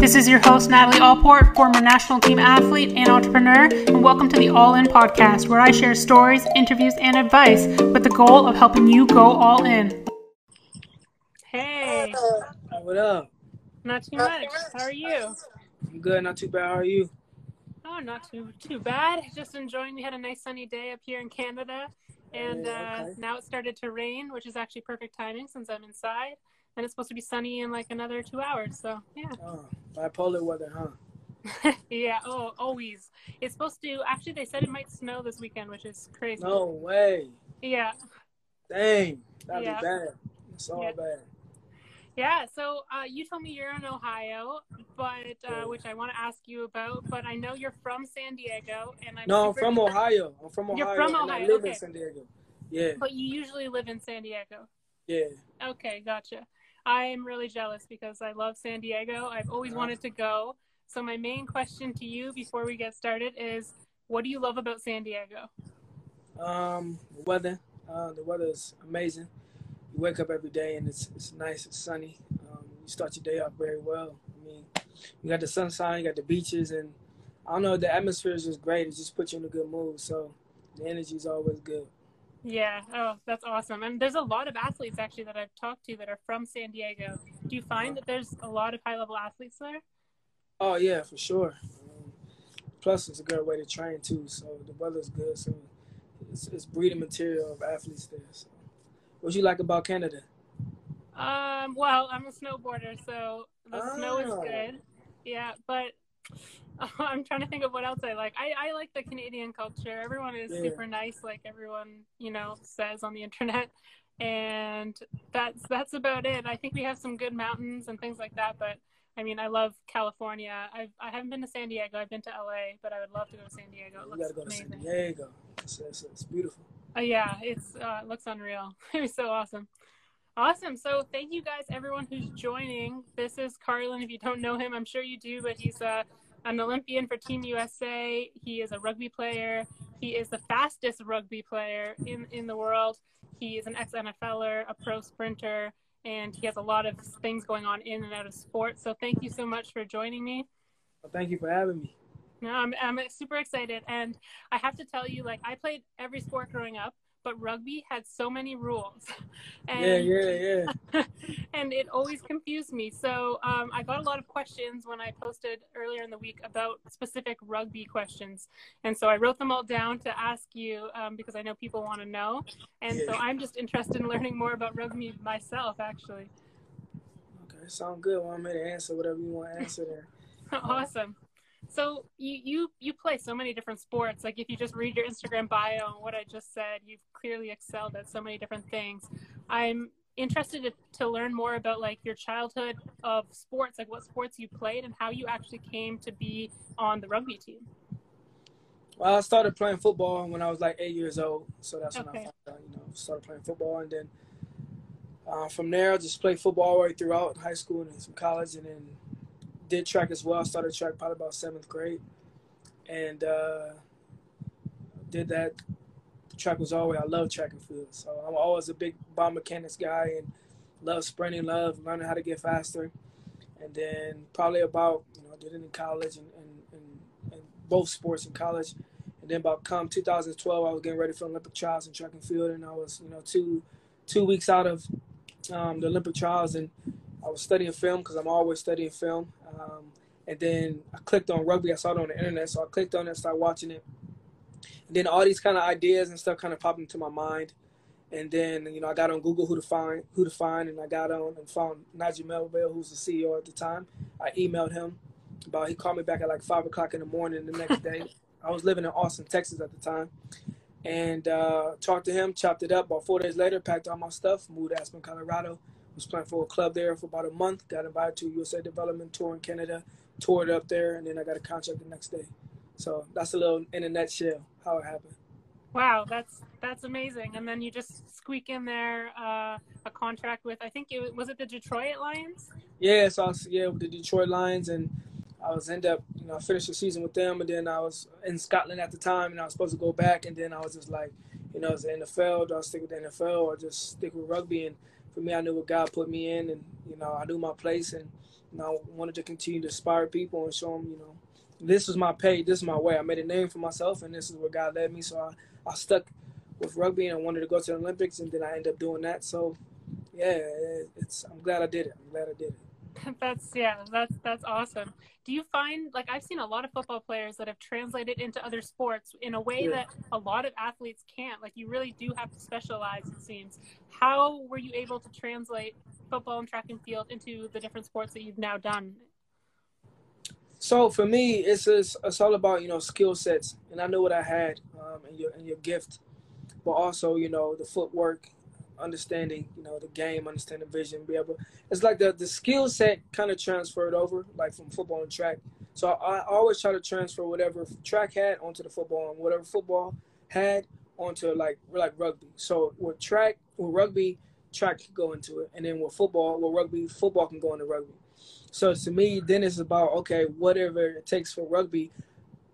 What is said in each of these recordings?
This is your host, Natalie Allport, former national team athlete and entrepreneur, and welcome to the All In podcast, where I share stories, interviews, and advice with the goal of helping you go all in. Hey. What up? Not too much. How are you? I'm good, not too bad. How are you? Oh, not too too bad. Just enjoying. We had a nice sunny day up here in Canada, and uh, okay. now it started to rain, which is actually perfect timing since I'm inside. And it's supposed to be sunny in like another two hours. So yeah, Oh, bipolar weather, huh? yeah. Oh, always. It's supposed to. Actually, they said it might snow this weekend, which is crazy. No way. Yeah, Dang. That'd Yeah. be bad. It's all Yeah. bad. yeah. So uh, you told me you're in Ohio, but uh, which I want to ask you about. But I know you're from San Diego, and I'm No, I'm from Ohio. I'm from Ohio. You're from and I Ohio, live okay. in San Diego. Yeah, But you usually live in San Diego. yeah. Okay, gotcha. I am really jealous because I love San Diego. I've always wanted to go. So my main question to you before we get started is what do you love about San Diego? Um, the weather. Uh, the weather is amazing. You wake up every day and it's it's nice. It's sunny. Um, you start your day off very well. I mean, you got the sunshine, you got the beaches, and I don't know. The atmosphere is just great. It just puts you in a good mood. So the energy is always good. Yeah, oh, that's awesome. And there's a lot of athletes actually that I've talked to that are from San Diego. Do you find that there's a lot of high level athletes there? Oh yeah, for sure. Um, plus, it's a good way to train too. So the weather's good. So it's, it's breeding material of athletes there. So what you like about Canada? Um, well, I'm a snowboarder, so the snow is Ah. good. Yeah, but I'm trying to think of what else I like. I, I like the Canadian culture. Everyone is Yeah. super nice, like everyone you know says on the internet, and that's that's about it. I think we have some good mountains and things like that, but I mean, I love California. I've I haven't been to San Diego. I've been to LA, but I would love to go to San Diego. It You looks gotta go to. San Diego. It's, it's, it's beautiful. Oh yeah, it's uh, it looks unreal. it was so awesome. Awesome. So thank you guys, everyone who's joining. This is Carlin. If you don't know him, I'm sure you do, but he's uh, an Olympian for Team USA. He is a rugby player. He is the fastest rugby player in, in the world. He is an ex NFLer, a pro sprinter, and he has a lot of things going on in and out of sports. So thank you so much for joining me. Well, thank you for having me. No, I'm, I'm super excited. And I have to tell you, like, I played every sport growing up, but rugby had so many rules. And, yeah, yeah, yeah. and it always confused me. So um, I got a lot of questions when I posted earlier in the week about specific rugby questions. And so I wrote them all down to ask you um, because I know people want to know. And so I'm just interested in learning more about rugby myself, actually. Okay, sound good. Well, I'm here to answer whatever you want to answer there. awesome. So you, you you play so many different sports. Like if you just read your Instagram bio and what I just said, you've clearly excelled at so many different things. I'm interested to, to learn more about like your childhood of sports, like what sports you played and how you actually came to be on the rugby team. Well, I started playing football when I was like eight years old. So that's when I found out, you know, started playing football. And then uh, from there, I just played football way throughout high school and some college. And then did track as well. I started track probably about seventh grade. And uh, did that. Track was always, I love track and field. So I'm always a big biomechanics guy and love sprinting, love learning how to get faster. And then probably about, you know, did it in college and, and, and, and both sports in college. And then about come 2012, I was getting ready for Olympic trials in track and field, and I was, you know, two two weeks out of um, the Olympic trials, and I was studying film because I'm always studying film. Um, and then I clicked on rugby. I saw it on the internet, so I clicked on it, started watching it. And then all these kind of ideas and stuff kind of popped into my mind. And then you know I got on Google who to find, who to find, and I got on and found Nigel Melville, who's the CEO at the time. I emailed him about he called me back at like five o'clock in the morning the next day. I was living in Austin, Texas at the time, and uh, talked to him, chopped it up. About four days later, packed all my stuff, moved to Aspen, Colorado. Was playing for a club there for about a month. Got invited to a USA Development Tour in Canada, toured up there, and then I got a contract the next day. So that's a little in a nutshell how it happened. Wow, that's that's amazing. And then you just squeak in there uh, a contract with I think it was, it the Detroit Lions? Yeah, so I was yeah with the Detroit Lions, and I was end up you know I finished the season with them, and then I was in Scotland at the time, and I was supposed to go back, and then I was just like, you know, it's the NFL. Do I stick with the NFL or just stick with rugby? And for me, I knew what God put me in, and you know I knew my place, and and I wanted to continue to inspire people and show them, you know, this is my pay, this is my way. I made a name for myself, and this is where God led me. So I, I stuck with rugby and I wanted to go to the Olympics, and then I ended up doing that. So, yeah, it's I'm glad I did it. I'm glad I did it. that's yeah that's that's awesome. Do you find like i've seen a lot of football players that have translated into other sports in a way yeah. that a lot of athletes can't. Like you really do have to specialize it seems. How were you able to translate football and track and field into the different sports that you've now done? So for me it's just, it's all about you know skill sets and i know what i had um, and your and your gift but also you know the footwork understanding, you know, the game, understanding vision, be able. It's like the the skill set kind of transferred over, like from football and track. So I, I, always try to transfer whatever track had onto the football, and whatever football had onto like like rugby. So with track, with rugby, track can go into it, and then with football, with rugby, football can go into rugby. So to me, then it's about okay, whatever it takes for rugby,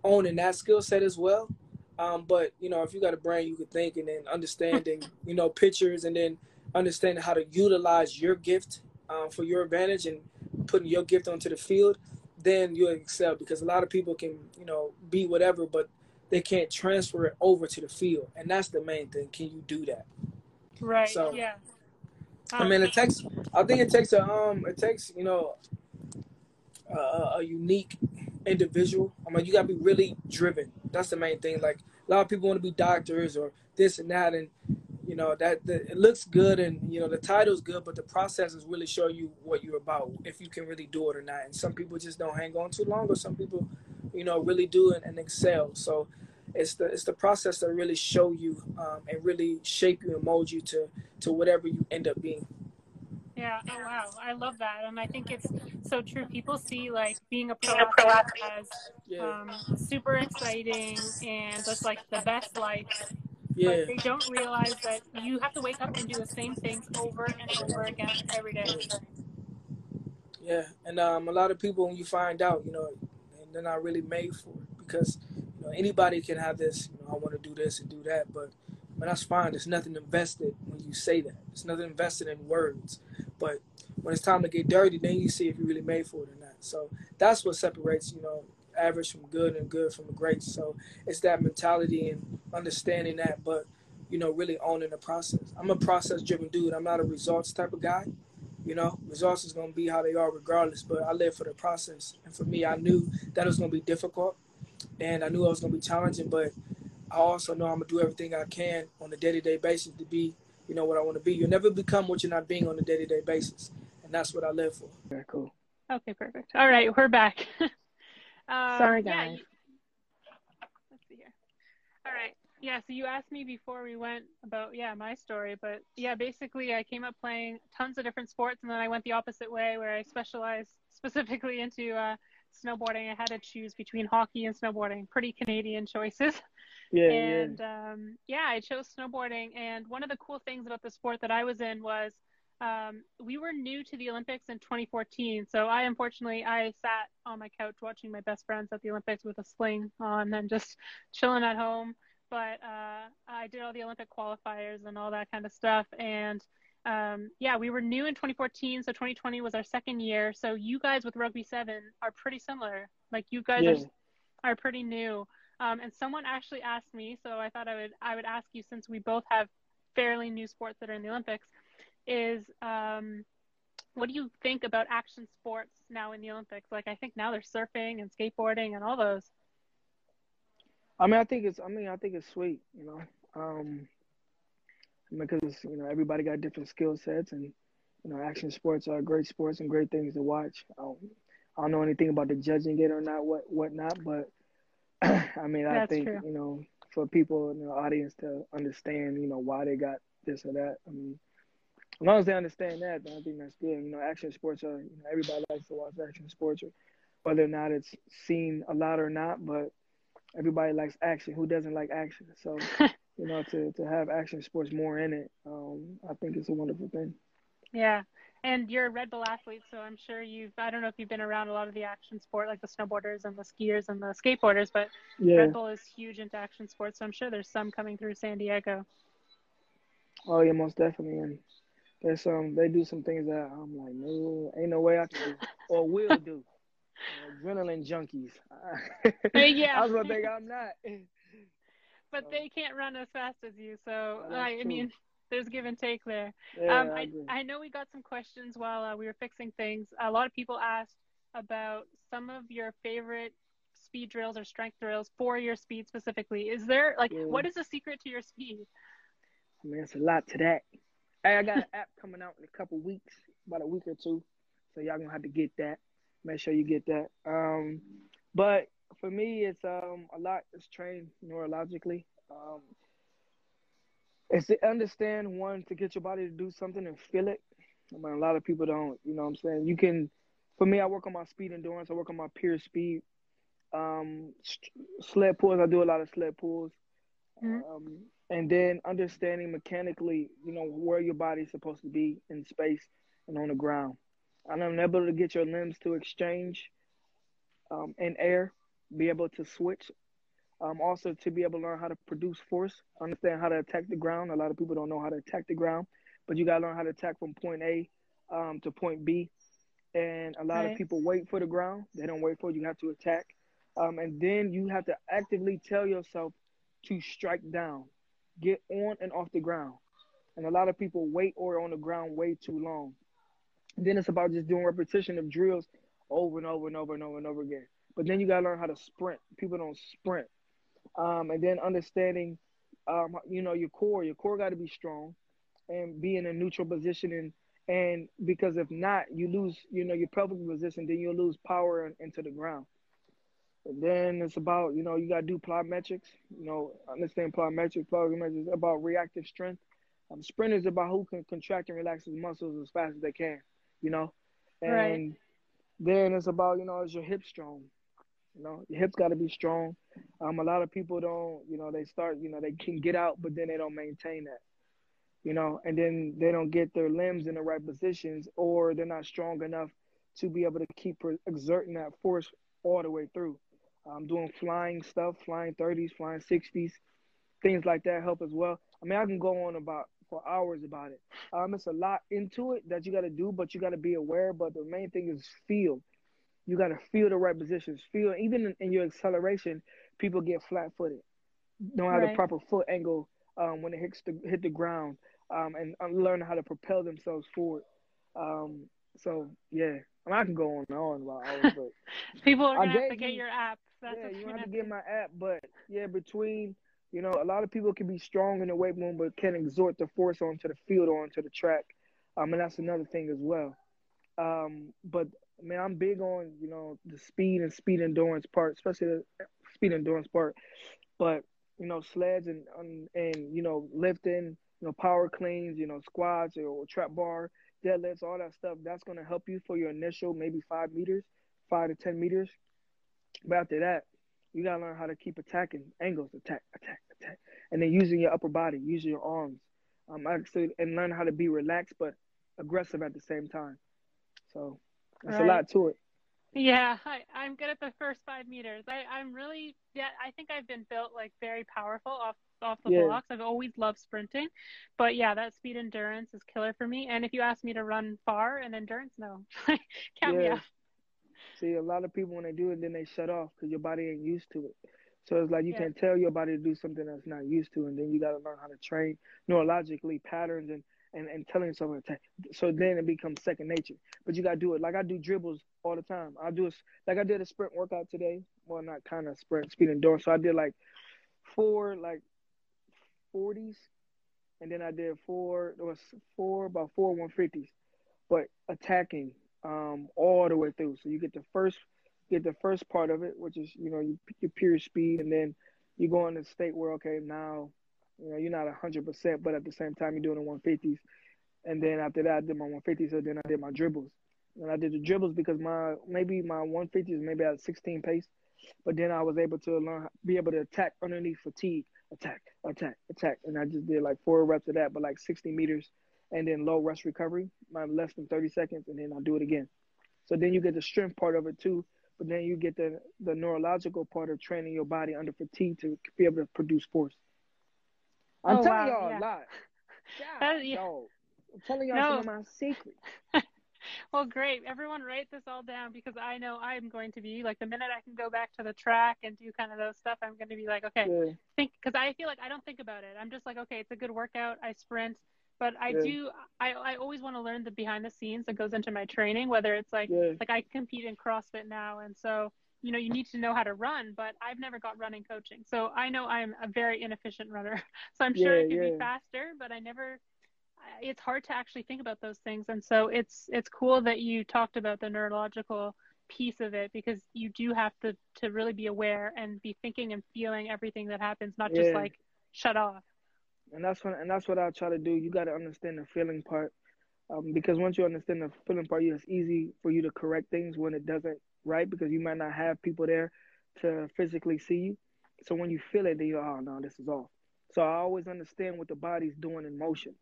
owning that skill set as well, um, but you know, if you got a brain, you could think and then understanding, you know, pictures and then understanding how to utilize your gift um, for your advantage and putting your gift onto the field, then you'll excel. Because a lot of people can, you know, be whatever, but they can't transfer it over to the field, and that's the main thing. Can you do that? Right. So, yeah. Um, I mean, it takes. I think it takes a um. It takes you know. A, a unique individual. I mean, you gotta be really driven. That's the main thing. Like a lot of people want to be doctors or this and that, and you know that it looks good and you know the title's good, but the process is really show you what you're about if you can really do it or not. And some people just don't hang on too long, or some people, you know, really do it and excel. So it's the it's the process that really show you um, and really shape you and mold you to to whatever you end up being. Yeah. Oh, wow. I love that. And I think it's so true. People see like being a pro athlete as um, super exciting and just like the best life. Yeah. But they don't realize that you have to wake up and do the same things over and over again every day. Yeah. And um, a lot of people, when you find out, you know, they're not really made for it because you know, anybody can have this, you know, I want to do this and do that. But but that's fine. There's nothing invested when you say that. There's nothing invested in words. But when it's time to get dirty, then you see if you really made for it or not. So that's what separates, you know, average from good and good from great. So it's that mentality and understanding that, but you know, really owning the process. I'm a process driven dude. I'm not a results type of guy. You know, results is gonna be how they are regardless. But I live for the process. And for me, I knew that was gonna be difficult and I knew I was gonna be challenging, but I also know I'm gonna do everything I can on a day to day basis to be you know what I want to be. You'll never become what you're not being on a day to day basis, and that's what I live for. Very cool. Okay, perfect. All right, we're back. um, Sorry, guys. Yeah, let's see here. All right. Yeah, so you asked me before we went about yeah my story, but yeah, basically I came up playing tons of different sports, and then I went the opposite way where I specialized specifically into uh, snowboarding. I had to choose between hockey and snowboarding. Pretty Canadian choices. Yeah. And yeah. Um, yeah, I chose snowboarding. And one of the cool things about the sport that I was in was um, we were new to the Olympics in 2014. So I unfortunately I sat on my couch watching my best friends at the Olympics with a sling on and just chilling at home. But uh, I did all the Olympic qualifiers and all that kind of stuff. And um, yeah, we were new in 2014, so 2020 was our second year. So you guys with Rugby Seven are pretty similar. Like you guys yeah. are are pretty new. Um, and someone actually asked me, so I thought I would I would ask you since we both have fairly new sports that are in the Olympics, is um, what do you think about action sports now in the Olympics? Like I think now there's surfing and skateboarding and all those. I mean, I think it's I mean I think it's sweet, you know, um, because you know everybody got different skill sets and you know action sports are great sports and great things to watch. Um, I don't know anything about the judging it or not, what what not, but I mean, That's I think true. you know, for people in the audience to understand, you know, why they got this or that. I mean, as long as they understand that, then I think that's good. You know, action sports are, you know, everybody likes to watch action sports, whether or not it's seen a lot or not. But everybody likes action. Who doesn't like action? So, you know, to to have action sports more in it, um, I think it's a wonderful thing. Yeah, and you're a Red Bull athlete, so I'm sure you've, I don't know if you've been around a lot of the action sport, like the snowboarders and the skiers and the skateboarders, but yeah. Red Bull is huge into action sports, so I'm sure there's some coming through San Diego. Oh, yeah, most definitely. And there's some they do some things that I'm like, no, ain't no way I can do or will do. Adrenaline junkies. Uh, yeah, I was gonna think I'm not. But they can't run as fast as you, so oh, I, I mean, there's give and take there. Yeah, um, I, I, I know we got some questions while uh, we were fixing things. A lot of people asked about some of your favorite speed drills or strength drills for your speed specifically. Is there like yeah. what is the secret to your speed? I mean, it's a lot to that. Hey, I got an app coming out in a couple weeks, about a week or two, so y'all gonna have to get that. Make sure you get that. Um, but for me, it's um a lot It's trained neurologically. Um, it's to understand one to get your body to do something and feel it. I mean, a lot of people don't. You know what I'm saying? You can. For me, I work on my speed endurance. I work on my pure speed. Um, sled pulls. I do a lot of sled pulls. Mm-hmm. Um, and then understanding mechanically, you know, where your body's supposed to be in space and on the ground. And I'm able to get your limbs to exchange um, in air be able to switch. Um, also to be able to learn how to produce force, understand how to attack the ground. A lot of people don't know how to attack the ground, but you got to learn how to attack from point A um, to point B. And a lot right. of people wait for the ground. They don't wait for it. You have to attack. Um, and then you have to actively tell yourself to strike down, get on and off the ground. And a lot of people wait or on the ground way too long. And then it's about just doing repetition of drills over and over and over and over and over again. But then you gotta learn how to sprint. People don't sprint. Um, and then understanding, um, you know, your core. Your core got to be strong, and be in a neutral position. And and because if not, you lose, you know, your pelvic position. Then you'll lose power into the ground. And then it's about, you know, you got to do plyometrics. You know, understand plyometrics. Plyometrics is about reactive strength. Um, sprint is about who can contract and relax his muscles as fast as they can. You know, and right. then it's about, you know, is your hip strong? You know, your hips got to be strong. Um, a lot of people don't, you know, they start, you know, they can get out, but then they don't maintain that. You know, and then they don't get their limbs in the right positions, or they're not strong enough to be able to keep exerting that force all the way through. I'm doing flying stuff, flying 30s, flying 60s, things like that help as well. I mean, I can go on about for hours about it. Um, it's a lot into it that you got to do, but you got to be aware. But the main thing is feel you got to feel the right positions. Feel even in, in your acceleration, people get flat footed. Know how right. the proper foot angle um, when it hits the hit the ground, um, and uh, learn how to propel themselves forward. Um, so yeah, I, mean, I can go on and on about hours, but people are gonna have to get your app. That's yeah, you have to get my app, but yeah, between you know, a lot of people can be strong in the weight room, but can exert the force onto the field or onto the track. Um, and that's another thing as well. Um, but man, I'm big on you know the speed and speed endurance part, especially the speed endurance part. But you know, sleds and and, and you know lifting, you know, power cleans, you know, squats or, trap bar, deadlifts, all that stuff. That's going to help you for your initial maybe five meters, five to ten meters. But after that, you gotta learn how to keep attacking angles, attack, attack, attack, and then using your upper body, using your arms, um, actually, and learn how to be relaxed but aggressive at the same time. So there's right. a lot to it. Yeah, I, I'm good at the first five meters. I, I'm really, yeah, I think I've been built like very powerful off off the yeah. blocks. I've always loved sprinting, but yeah, that speed endurance is killer for me. And if you ask me to run far and endurance, no, count yeah. me out. See, a lot of people when they do it, then they shut off because your body ain't used to it. So it's like you yeah. can tell your body to do something that's not used to, and then you got to learn how to train neurologically patterns and and, and telling yourself attack. So then it becomes second nature. But you gotta do it. Like I do dribbles all the time. I do a, like I did a sprint workout today. Well, not kind of sprint, speed endurance. So I did like four like forties, and then I did four. There was four about four one fifties, but attacking um all the way through. So you get the first get the first part of it, which is you know you your pure speed, and then you go in a state where okay now you know, you're not hundred percent, but at the same time, you're doing the one fifties. And then after that, I did my one fifties. So then I did my dribbles. And I did the dribbles because my maybe my one fifties maybe at sixteen pace, but then I was able to learn be able to attack underneath fatigue, attack, attack, attack, and I just did like four reps of that, but like sixty meters, and then low rest recovery, my less than thirty seconds, and then I do it again. So then you get the strength part of it too, but then you get the the neurological part of training your body under fatigue to be able to produce force. I'm oh, telling wow, y'all yeah. a lot. God, yeah. I'm telling y'all No. some of my secrets. Well, great. Everyone write this all down because I know I'm going to be like the minute I can go back to the track and do kind of those stuff, I'm going to be like, okay, Yeah, think because I feel like I don't think about it. I'm just like, okay, it's a good workout. I sprint, but I Yeah. do. I I always want to learn the behind the scenes that goes into my training. Whether it's like yeah, like I compete in CrossFit now, and so you know you need to know how to run. But I've never got running coaching, so I know I'm a very inefficient runner. So I'm sure Yeah, I could yeah. be faster, but I never it's hard to actually think about those things, and so it's it's cool that you talked about the neurological piece of it because you do have to to really be aware and be thinking and feeling everything that happens, not just like shut off. and that's what and that's what I try to do. You got to understand the feeling part, um, because once you understand the feeling part, it's easy for you to correct things when it doesn't right because you might not have people there to physically see you. So when you feel it, then you oh no, this is off. So I always understand what the body's doing in motion.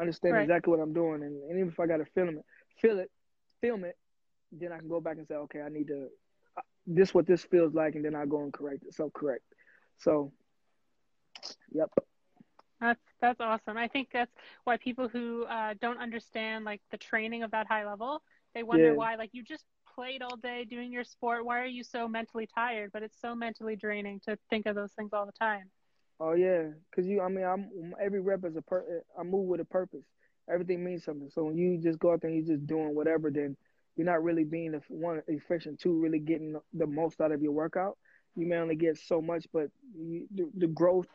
Understand Right. exactly what I'm doing, and, and even if I got to film it, feel it, film it, then I can go back and say, okay, I need to. uh, This what this feels like, and then I go and correct it. So correct. So, yep. That's that's awesome. I think that's why people who uh, don't understand like the training of that high level, they wonder Yeah. why like you just played all day doing your sport. Why are you so mentally tired? But it's so mentally draining to think of those things all the time. Oh yeah, cause you. I mean, I'm every rep is a per. I move with a purpose. Everything means something. So when you just go out there and you're just doing whatever, then you're not really being the one efficient. Two, really getting the most out of your workout. You may only get so much, but you, the, the growth,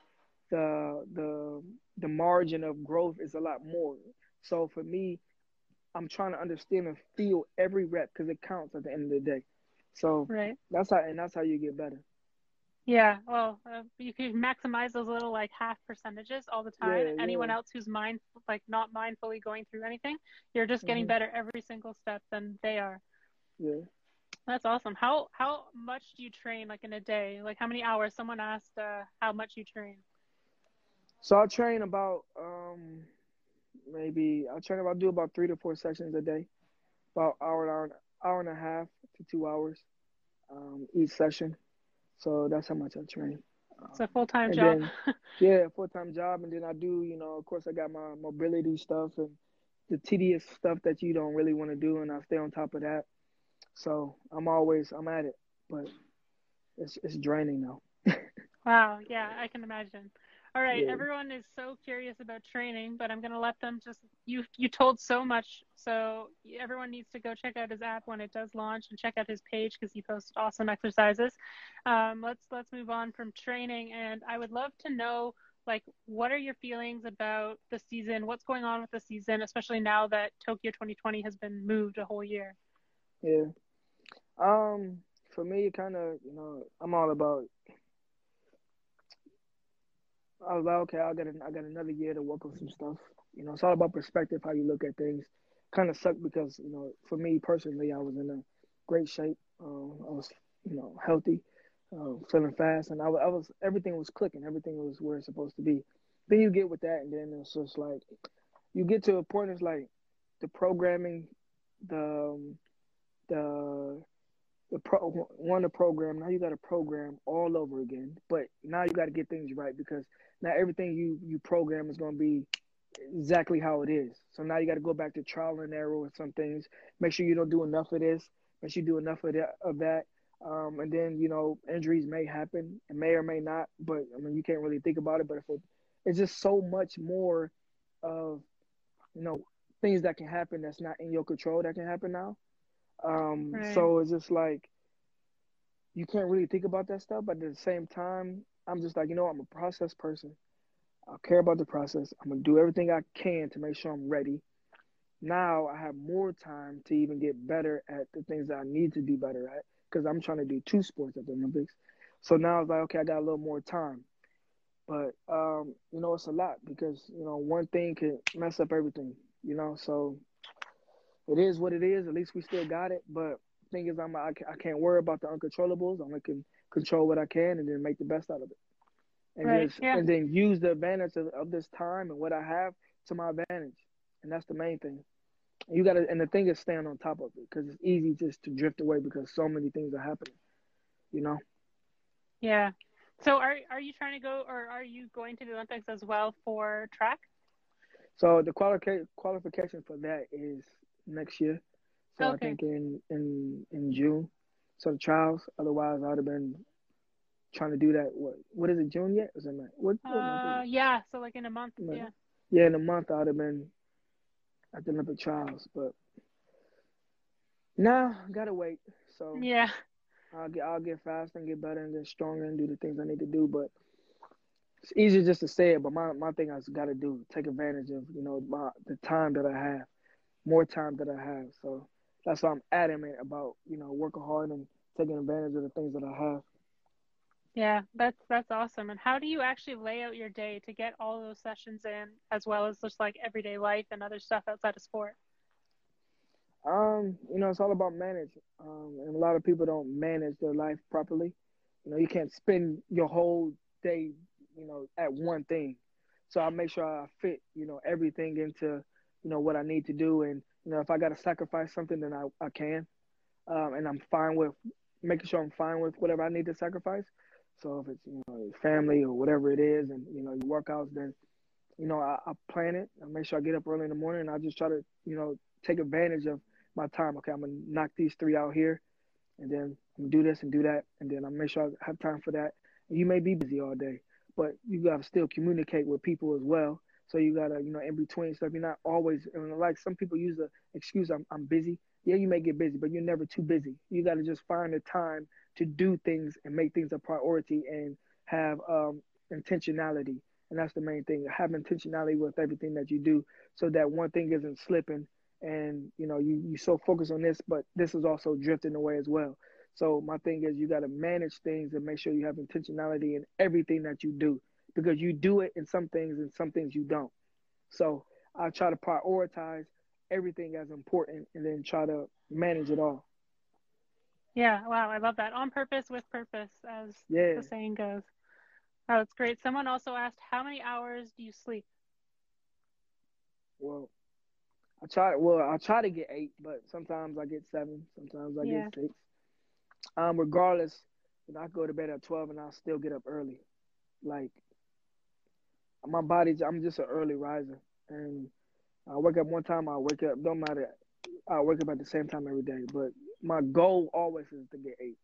the the the margin of growth is a lot more. So for me, I'm trying to understand and feel every rep because it counts at the end of the day. So Right. that's how and that's how you get better. Yeah. Well, uh, you can maximize those little like half percentages all the time. Yeah, Anyone yeah. else who's mind like not mindfully going through anything, you're just getting Mhm. better every single step than they are. Yeah. That's awesome. How how much do you train like in a day? Like how many hours? Someone asked uh, how much you train. So I train about um maybe I train about do about three to four sessions a day, about hour hour hour and a half to two hours um, each session. So that's how much I train. It's a full time job. then- Yeah, full time job, and then I do you know of course I got my mobility stuff and the tedious stuff that you don't really want to do, and I stay on top of that. So I'm always I'm at it, but it's it's draining though. wow. Yeah, I can imagine. All right, Yeah. everyone is so curious about training, but I'm gonna let them just you you told so much, so everyone needs to go check out his app when it does launch and check out his page because he posts awesome exercises. Um, let's let's move on from training, and I would love to know like what are your feelings about the season? What's going on with the season, especially now that Tokyo 2020 has been moved a whole year? Yeah. Um, for me, kind of, you know, I'm all about. I was like, okay, I got, I got another year to work on some stuff. You know, it's all about perspective, how you look at things. Kind of sucked because, you know, for me personally, I was in a great shape. Um, I was, you know, healthy, uh, feeling fast, and I, I was, everything was clicking. Everything was where it's supposed to be. Then you get with that, and then it's just like, you get to a point. It's like the programming, the um, the the pro one the program now you got to program all over again but now you got to get things right because now everything you you program is going to be exactly how it is. So now you got to go back to trial and error with some things. Make sure you don't do enough of this. Make sure you do enough of that of that. Um, and then you know injuries may happen. And may or may not but i mean you can't really think about it. But if it, it's just so much more of you know things that can happen that's not in your control that can happen now. Um, Right. so it's just like you can't really think about that stuff, but at the same time, I'm just like, you know, I'm a process person. I care about the process. I'm gonna do everything I can to make sure I'm ready. Now I have more time to even get better at the things that I need to be better at because I'm trying to do two sports at the Olympics. So now it's like, okay, I got a little more time. But um, you know, it's a lot because you know one thing can mess up everything. You know, so it is what it is. At least we still got it. But thing is, I'm I, I can't worry about the uncontrollables. I'm can control what I can and then make the best out of it. And Right, just yeah. and then use the advantage of, of this time and what I have to my advantage. And that's the main thing. You gotta and the thing is stand on top of it because it's easy just to drift away because so many things are happening. You know. Yeah. So are are you trying to go or are you going to the Olympics as well for track? So the qualification qualification for that is next year. So Okay. I think in in in June. So the trials. Otherwise, I'd have been trying to do that. What what is it? June yet? Is it May? What, what Uh, it? yeah. So like in a month. No. Yeah. Yeah, in a month I'd have been at the Olympic trials, but now gotta wait. So Yeah. I'll get I'll get faster and get better and get stronger and do the things I need to do. But it's easier just to say it. But my, my thing I have got to do take advantage of you know my the time that I have, more time that I have. So that's why I'm adamant about you know working hard and taking advantage of the things that I have. Yeah, that's that's awesome. And how do you actually lay out your day to get all those sessions in, as well as just like everyday life and other stuff outside of sport? Um, you know, it's all about managing. Um, and a lot of people don't manage their life properly. You know, you can't spend your whole day, you know, at one thing. So I make sure I fit, you know, everything into, you know, what I need to do. And, you know, if I got to sacrifice something, then I, I can. Um, and I'm fine with making sure I'm fine with whatever I need to sacrifice. So if it's, you know, family or whatever it is and, you know, your workouts, then, you know, I, I plan it. I make sure I get up early in the morning and I just try to, you know, take advantage of my time. Okay, I'm gonna knock these three out here, and then do this and do that, and then I make sure I have time for that. And you may be busy all day, but you gotta still communicate with people as well. So you gotta, you know, in between stuff. You're not always like some people use the excuse, I'm I'm busy. Yeah, you may get busy, but you're never too busy. You gotta just find the time to do things and make things a priority and have um, intentionality. And that's the main thing. Have intentionality with everything that you do, so that one thing isn't slipping and you know you you so focus on this but this is also drifting away as well so my thing is you got to manage things and make sure you have intentionality in everything that you do because you do it in some things and some things you don't so i try to prioritize everything as important and then try to manage it all Yeah, wow, I love that. On purpose with purpose, as yeah the saying goes. Oh, it's great. Someone also asked, how many hours do you sleep? well i try well i try to get eight but sometimes i get seven sometimes i Yeah. get six um regardless you know, i go to bed at 12 and i still get up early like my body's i'm just an early riser. And i wake up one time i wake up don't matter i wake up at the same time every day. But my goal always is to get eight.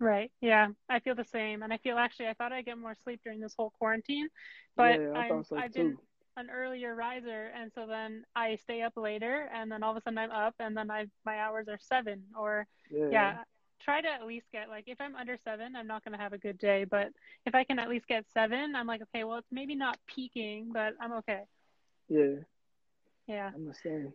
Right. Yeah, I feel the same, and I feel actually I thought I'd get more sleep during this whole quarantine, but yeah i I'm, so I've too. been an earlier riser, and so then I stay up later, and then all of a sudden I'm up, and then I my hours are seven or yeah. yeah. Try to at least get like if I'm under seven, I'm not gonna have a good day, but if I can at least get seven, I'm like okay, well it's maybe not peaking, but I'm okay. yeah Yeah. i'm the same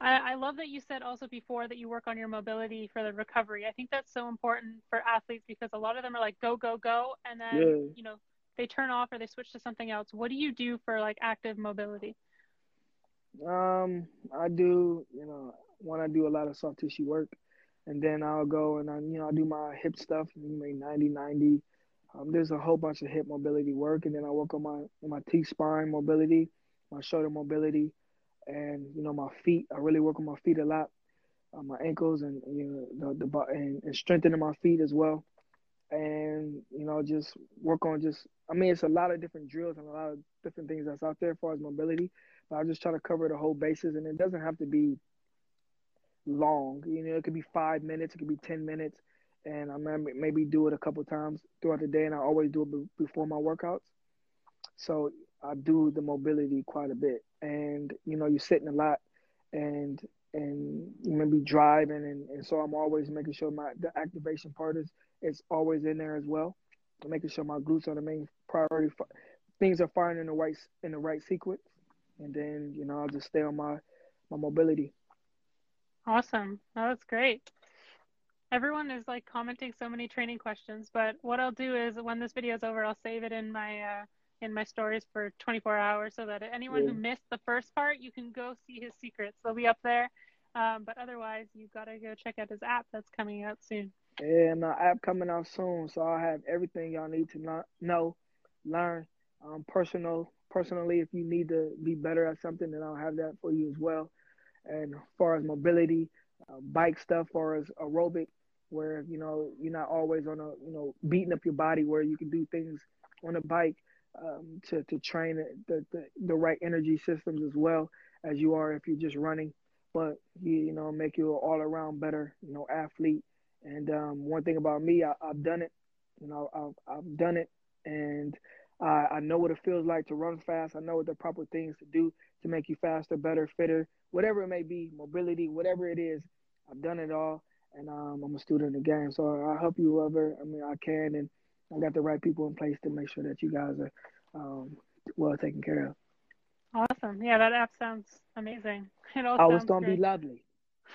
I, I love that you said also before that you work on your mobility for the recovery. I think that's so important for athletes because a lot of them are like go go go, and then Yeah. you know they turn off or they switch to something else. What do you do for like active mobility? Um, I do, you know, when I do a lot of soft tissue work, and then I'll go and I, you know, I do my hip stuff, make 90, 90. Um, there's a whole bunch of hip mobility work, and then I work on my my T spine mobility, my shoulder mobility, and you know my feet. I really work on my feet a lot, uh, my ankles, and you know the the and, and strengthening my feet as well, and you know just work on just. I mean, it's a lot of different drills and a lot of different things that's out there as far as mobility but I just try to cover the whole bases, and it doesn't have to be long. You know, it could be five minutes, it could be ten minutes, and I may- maybe do it a couple times throughout the day, and I always do it be- before my workouts. So I do the mobility quite a bit, and you know, you're sitting a lot, and and maybe driving, and, and so I'm always making sure my the activation part is is always in there as well, I'm making sure my glutes are the main priority. fi- Things are firing in the right in the right sequence and then you know I'll just stay on my my mobility. Awesome. Oh, that's great. Everyone is like commenting so many training questions, but what I'll do is when this video is over, I'll save it in my uh, in my stories for 24 hours so that anyone Yeah. who missed the first part, you can go see his secrets. They'll be up there. Um, but otherwise, you've got to go check out his app that's coming out soon. And uh, app coming out soon, so I'll have everything y'all need to know, know learn. Um, personal, personally, if you need to be better at something, then I'll have that for you as well. And far as mobility, uh, bike stuff, far as aerobic, where you know you're not always on a you know beating up your body, where you can do things on a bike um, to to train the, the the right energy systems as well as you are if you're just running. But you you know make you an all around better you know athlete. And um, one thing about me, I, have done it. You know, I've I've done it, and I, I know what it feels like to run fast. I know what the proper things to do to make you faster, better, fitter, whatever it may be, mobility, whatever it is. I've done it all, and um, I'm a student of the game. So I help you whoever I mean I can, and I got the right people in place to make sure that you guys are um, well taken care of. Awesome. Yeah, that app sounds amazing. It all I was gonna great. be lovely.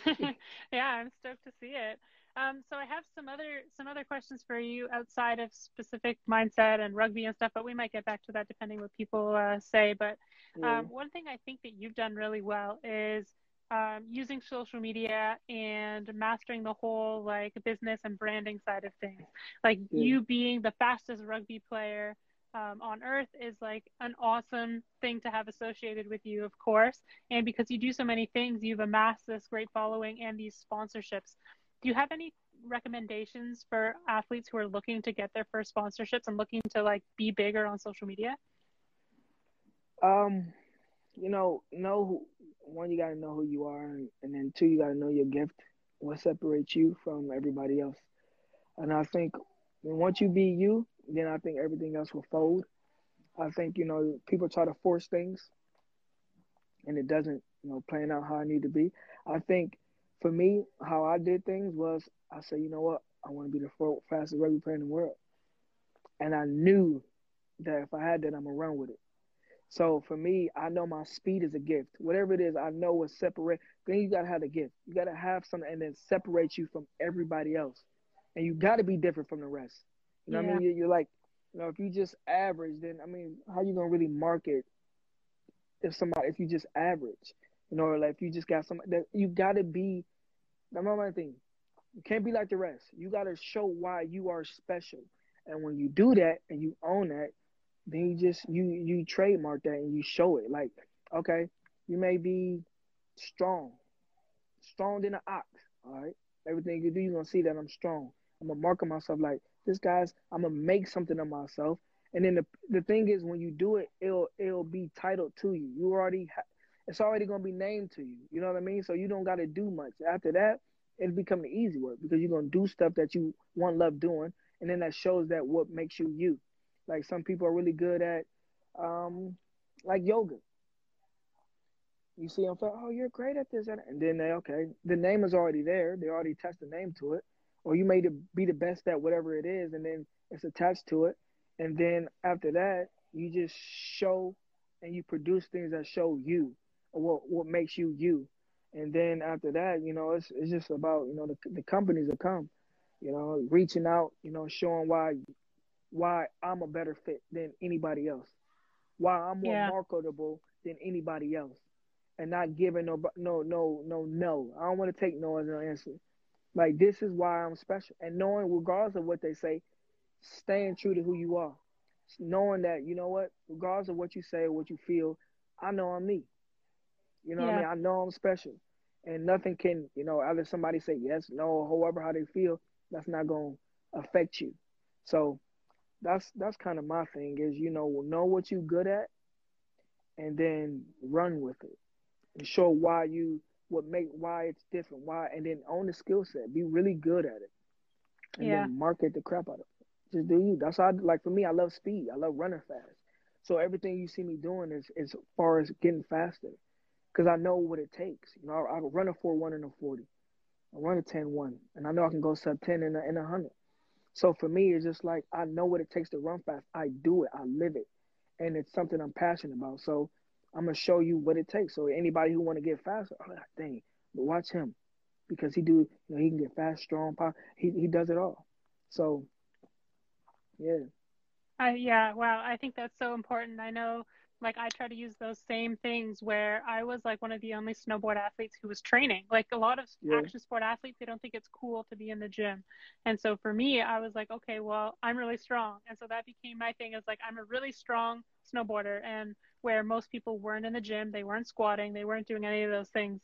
yeah, I'm stoked to see it. Um, so I have some other some other questions for you outside of specific mindset and rugby and stuff, but we might get back to that depending what people uh, say. But um, yeah. one thing I think that you've done really well is um, using social media and mastering the whole like business and branding side of things. Like yeah. you being the fastest rugby player um, on earth is like an awesome thing to have associated with you, of course. And because you do so many things, you've amassed this great following and these sponsorships do you have any recommendations for athletes who are looking to get their first sponsorships and looking to like be bigger on social media? Um, you know, know who, one you got to know who you are, and, and then two you got to know your gift. What separates you from everybody else? And I think once you be you, then I think everything else will fold. I think you know people try to force things, and it doesn't you know plan out how I need to be. I think for me, how I did things was I said, you know what, I want to be the fastest rugby player in the world, and I knew that if I had that, I'm gonna run with it. So for me, I know my speed is a gift. Whatever it is, I know what separate. Then you gotta have the gift. You gotta have something, and then separate you from everybody else, and you gotta be different from the rest. You know yeah. what I mean? You're like, you know, if you just average, then I mean, how you gonna really market if somebody if you just average? You know, like if you just got some that you gotta be that's my thing. You can't be like the rest. You got to show why you are special. And when you do that and you own that, then you just you you trademark that and you show it. Like, okay, you may be strong, strong than an ox. All right, everything you do, you're gonna see that I'm strong. I'm gonna market myself like this, guys. I'm gonna make something of myself. And then the the thing is, when you do it, it'll it'll be titled to you. You already ha- it's already gonna be named to you. You know what I mean? So you don't gotta do much. After that, it'll become the easy work because you're gonna do stuff that you want love doing, and then that shows that what makes you you. Like some people are really good at, um, like yoga. You see them, oh, you're great at this, and then they okay, the name is already there. They already attached the name to it, or you may be the best at whatever it is, and then it's attached to it, and then after that, you just show and you produce things that show you what what makes you you. And then after that, you know, it's it's just about you know the the companies that come, you know, reaching out, you know, showing why why I'm a better fit than anybody else, why I'm more yeah. marketable than anybody else, and not giving no no no no no. I don't want to take no as an answer. Like this is why I'm special, and knowing regardless of what they say, staying true to who you are, knowing that you know what, regardless of what you say or what you feel, I know I'm me. You know yeah. what I mean? I know I'm special. And nothing can, you know, either somebody say yes, no, however how they feel, that's not gonna affect you. So that's that's kind of my thing is, you know, know what you're good at and then run with it. And show why you what make why it's different, why and then own the skill set. Be really good at it. And yeah. then market the crap out of it. Just do you. That's how I, like for me, I love speed. I love running fast. So everything you see me doing is as far as getting faster because I know what it takes. You know, I, I run a 4 1 and a 40. I run a 10 1, and I know I can go sub 10 in a, in a 100. So for me, it's just like I know what it takes to run fast. I do it, I live it, and it's something I'm passionate about. So I'm gonna show you what it takes. So anybody who want to get faster, oh dang, but watch him because he do, you know, he can get fast, strong, power. He he does it all. So yeah. Uh, yeah, wow. I think that's so important. I know like I try to use those same things where I was like one of the only snowboard athletes who was training. Like a lot of yeah. action sport athletes, they don't think it's cool to be in the gym. And so for me, I was like, okay, well, I'm really strong. And so that became my thing is like I'm a really strong snowboarder and where most people weren't in the gym, they weren't squatting, they weren't doing any of those things.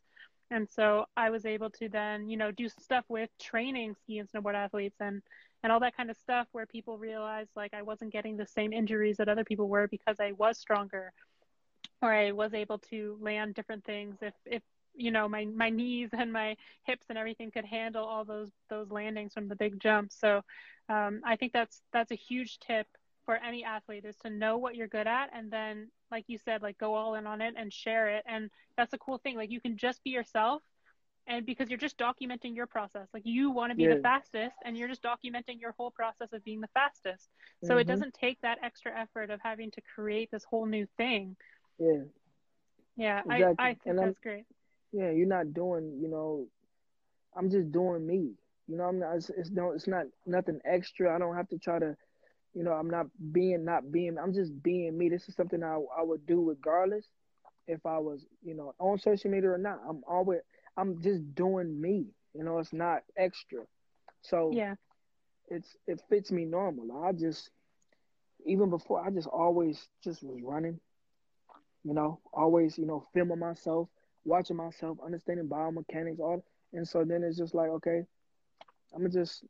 And so I was able to then, you know, do stuff with training ski and snowboard athletes and and all that kind of stuff where people realized like I wasn't getting the same injuries that other people were because I was stronger or I was able to land different things if if you know my my knees and my hips and everything could handle all those those landings from the big jumps. So um, I think that's that's a huge tip for any athlete is to know what you're good at and then like you said like go all in on it and share it and that's a cool thing like you can just be yourself and because you're just documenting your process like you want to be yeah. the fastest and you're just documenting your whole process of being the fastest so mm-hmm. it doesn't take that extra effort of having to create this whole new thing yeah yeah exactly. I, I think and that's I'm, great yeah you're not doing you know i'm just doing me you know i'm not it's, it's no it's not nothing extra i don't have to try to you know, I'm not being not being. I'm just being me. This is something I I would do regardless if I was, you know, on social media or not. I'm always I'm just doing me. You know, it's not extra. So yeah, it's it fits me normal. I just even before I just always just was running. You know, always you know filming myself, watching myself, understanding biomechanics, all. And so then it's just like okay, I'm just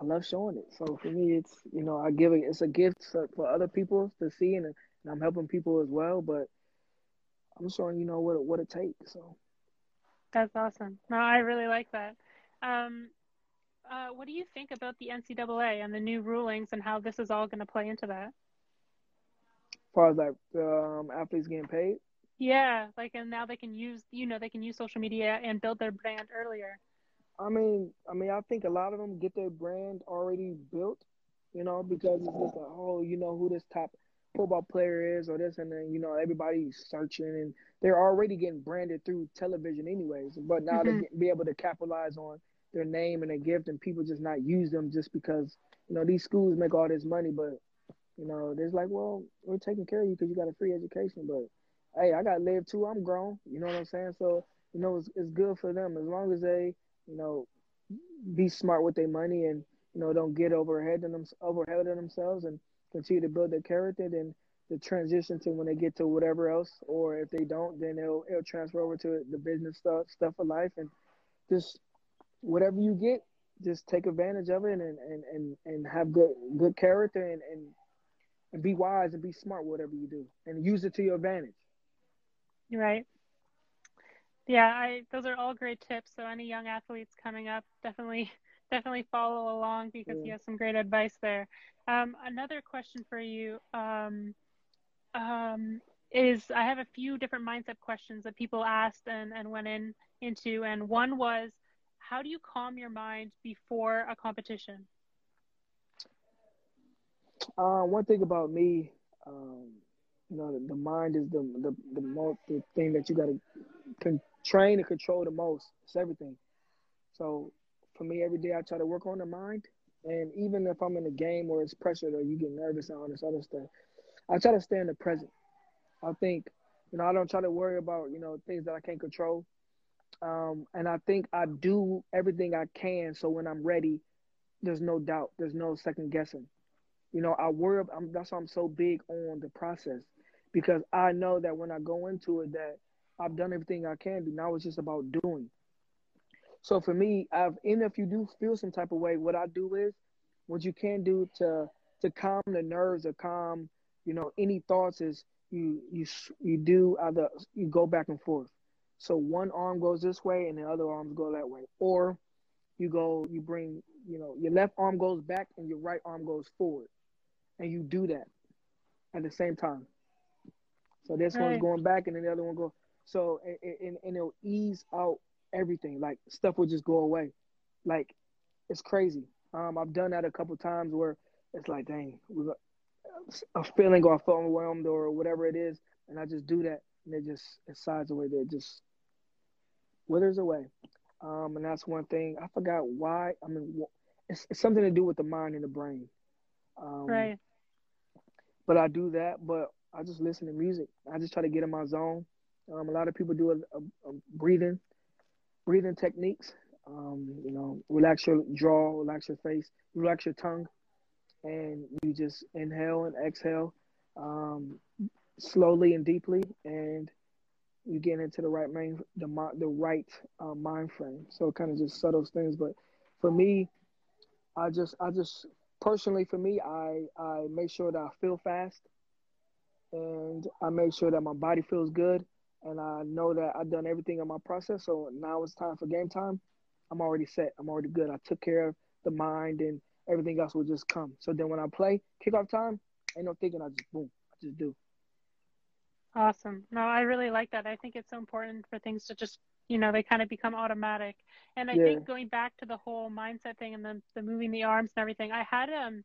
I love showing it. So for me, it's you know I give it. It's a gift for other people to see, and, and I'm helping people as well. But I'm showing you know what what it takes. So that's awesome. No, I really like that. Um, uh, what do you think about the NCAA and the new rulings and how this is all going to play into that? As far as like um, athletes getting paid. Yeah, like and now they can use you know they can use social media and build their brand earlier. I mean, I mean, I think a lot of them get their brand already built, you know, because it's just like, oh, you know who this top football player is or this, and then you know everybody's searching, and they're already getting branded through television anyways. But now mm-hmm. they be able to capitalize on their name and their gift, and people just not use them just because you know these schools make all this money, but you know, there's like, well, we're taking care of you because you got a free education, but hey, I got to live too. I'm grown. You know what I'm saying? So you know, it's, it's good for them as long as they you know, be smart with their money and you know don't get overhead them overhead of themselves and continue to build their character. Then the transition to when they get to whatever else, or if they don't, then it'll it'll transfer over to the business stuff stuff of life and just whatever you get, just take advantage of it and and and, and have good good character and, and and be wise and be smart whatever you do and use it to your advantage. Right. Yeah, I those are all great tips. So any young athletes coming up, definitely definitely follow along because yeah. he has some great advice there. Um, another question for you um, um, is I have a few different mindset questions that people asked and, and went in into, and one was, how do you calm your mind before a competition? Uh, one thing about me, um, you know, the, the, mind is the the the, most, the thing that you got to train and control the most. It's everything. So for me, every day I try to work on the mind. And even if I'm in a game where it's pressured or you get nervous and all this other stuff, I try to stay in the present. I think, you know, I don't try to worry about, you know, things that I can't control. Um, and I think I do everything I can so when I'm ready, there's no doubt, there's no second guessing. You know, I worry. I'm, that's why I'm so big on the process because I know that when I go into it, that I've done everything I can do. Now it's just about doing. So for me, I've even if you do feel some type of way, what I do is what you can do to to calm the nerves or calm, you know, any thoughts is you you you do either you go back and forth. So one arm goes this way and the other arms go that way, or you go you bring you know your left arm goes back and your right arm goes forward, and you do that at the same time. So this right. one's going back and then the other one go. So and, and it'll ease out everything. Like stuff will just go away. Like it's crazy. Um, I've done that a couple times where it's like, dang, a feeling or I feel overwhelmed or whatever it is, and I just do that, and it just it sides away. It just withers away. Um, and that's one thing. I forgot why. I mean, it's, it's something to do with the mind and the brain. Um, right. But I do that. But I just listen to music. I just try to get in my zone. Um, a lot of people do a, a, a breathing, breathing techniques. Um, you know, relax your jaw, relax your face, relax your tongue, and you just inhale and exhale um, slowly and deeply, and you get into the right mind, the the right uh, mind frame. So it kind of just settles things. But for me, I just I just personally for me, I I make sure that I feel fast, and I make sure that my body feels good, and I know that I've done everything in my process. So now it's time for game time. I'm already set. I'm already good. I took care of the mind, and everything else will just come. So then when I play kickoff time, ain't no thinking. I just boom, I just do. Awesome. No, I really like that. I think it's so important for things to just, you know, they kind of become automatic. And I yeah. think going back to the whole mindset thing and then the moving the arms and everything, I had um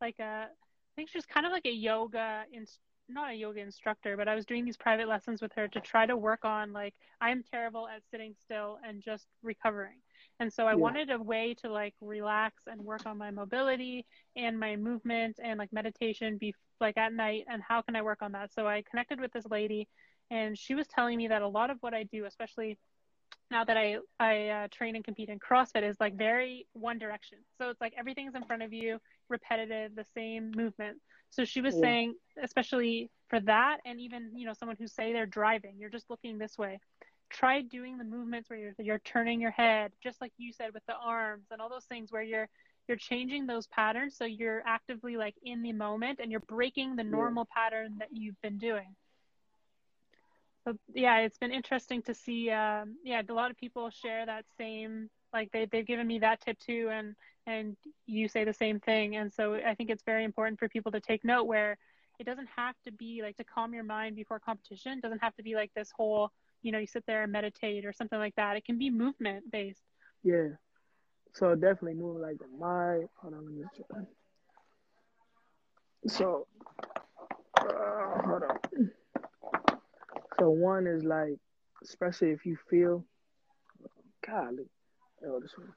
like a I think she's kind of like a yoga in not a yoga instructor, but I was doing these private lessons with her to try to work on like I'm terrible at sitting still and just recovering. And so I yeah. wanted a way to like relax and work on my mobility and my movement and like meditation be like at night and how can I work on that? So I connected with this lady and she was telling me that a lot of what I do, especially now that I I uh, train and compete in CrossFit is like very one direction. So it's like everything's in front of you, repetitive, the same movement. So she was yeah. saying, especially for that, and even you know someone who say they're driving, you're just looking this way try doing the movements where you're, you're turning your head, just like you said with the arms and all those things where you're you're changing those patterns so you're actively like in the moment and you're breaking the normal yeah. pattern that you've been doing. So yeah, it's been interesting to see. Um, yeah, a lot of people share that same like they they've given me that tip too, and and you say the same thing. And so I think it's very important for people to take note where it doesn't have to be like to calm your mind before competition. It doesn't have to be like this whole you know you sit there and meditate or something like that. It can be movement based yeah. So definitely move like my hold on let me so uh, hold on. So one is like especially if you feel golly oh this one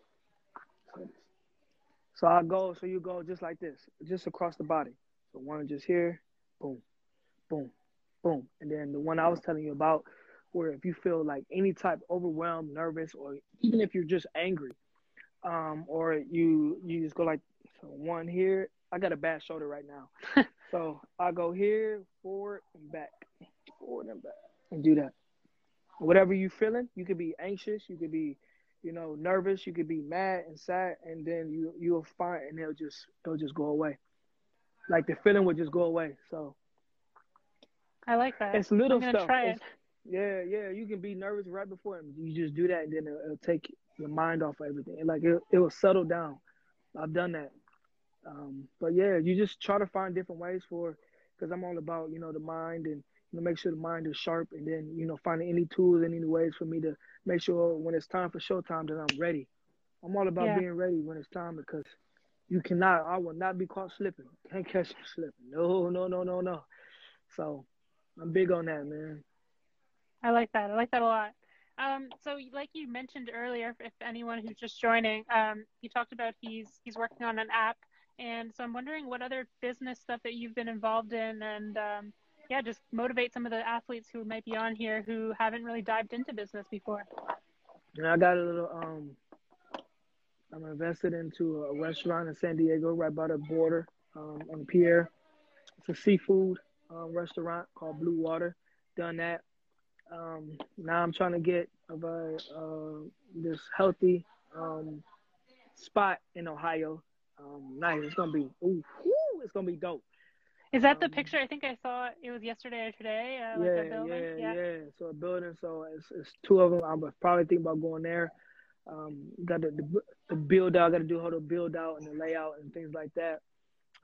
so I go so you go just like this just across the body so one just here boom boom boom and then the one I was telling you about where if you feel like any type overwhelmed, nervous, or even if you're just angry, um, or you you just go like so one here. I got a bad shoulder right now, so I go here, forward and back, forward and back, and do that. Whatever you're feeling, you could be anxious, you could be, you know, nervous, you could be mad and sad, and then you you'll find and it'll just it'll just go away. Like the feeling will just go away. So I like that. It's little stuff. Try it. Yeah, yeah, you can be nervous right before him. You just do that, and then it'll, it'll take your mind off of everything. And like it, it will settle down. I've done that. Um, but yeah, you just try to find different ways for, because I'm all about you know the mind and you know make sure the mind is sharp, and then you know finding any tools and any ways for me to make sure when it's time for showtime that I'm ready. I'm all about yeah. being ready when it's time because you cannot. I will not be caught slipping. Can't catch you slipping. No, no, no, no, no. So I'm big on that, man. I like that. I like that a lot. Um, so, like you mentioned earlier, if anyone who's just joining, um, you talked about he's he's working on an app, and so I'm wondering what other business stuff that you've been involved in, and um, yeah, just motivate some of the athletes who might be on here who haven't really dived into business before. Yeah, I got a little. Um, I'm invested into a restaurant in San Diego, right by the border, um, on Pierre. It's a seafood um, restaurant called Blue Water. Done that um, now I'm trying to get a uh, this healthy um, spot in Ohio. Um, nice. It's gonna be ooh, ooh, it's gonna be dope. Is that the um, picture? I think I saw it was yesterday or today. Uh, yeah, like yeah, yeah, yeah, So a building. So it's, it's two of them. I'm probably thinking about going there. Um, got the, the, the build out. Got to do how to build out and the layout and things like that.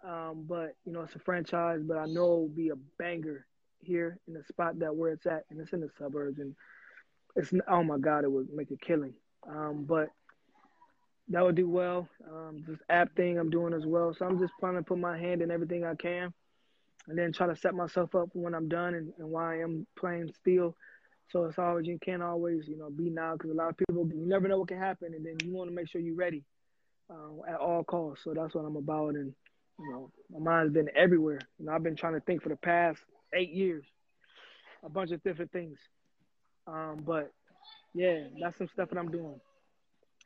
Um, but you know, it's a franchise. But I know it'll be a banger here in the spot that where it's at, and it's in the suburbs, and it's oh my god, it would make a killing. Um, but that would do well. Um, this app thing I'm doing as well, so I'm just trying to put my hand in everything I can, and then try to set myself up when I'm done and, and why I am playing still. So it's always you can't always you know be now because a lot of people you never know what can happen, and then you want to make sure you're ready uh, at all costs. So that's what I'm about, and you know my mind's been everywhere. You know I've been trying to think for the past eight years, a bunch of different things. Um, but yeah, that's some stuff that I'm doing.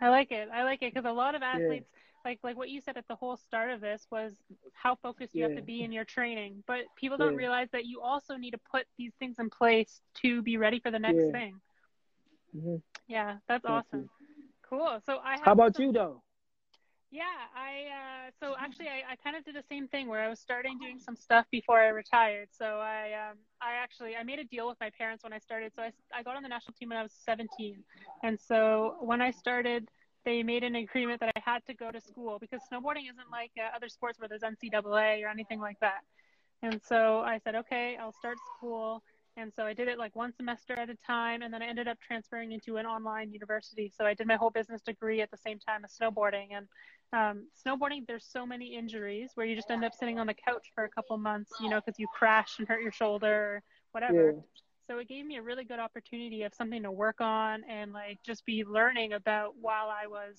I like it. I like it because a lot of athletes, yeah. Like like what you said at the whole start of this, was how focused you yeah. have to be in your training. But people don't yeah. realize that you also need to put these things in place to be ready for the next thing. Mm-hmm. Yeah, that's awesome. Cool. So I. how about some, you though? Yeah, I uh, so actually I, I kind of did the same thing where I was starting doing some stuff before I retired. So I um, I actually I made a deal with my parents when I started. So I, I got on the national team when I was 17, and so when I started, they made an agreement that I had to go to school because snowboarding isn't like uh, other sports where there's NCAA or anything like that. And so I said, okay, I'll start school. And so I did it like one semester at a time, and then I ended up transferring into an online university. So I did my whole business degree at the same time as snowboarding. And um, snowboarding, there's so many injuries where you just end up sitting on the couch for a couple months, you know, because you crash and hurt your shoulder or whatever. Yeah. So it gave me a really good opportunity of something to work on and like just be learning about while I was,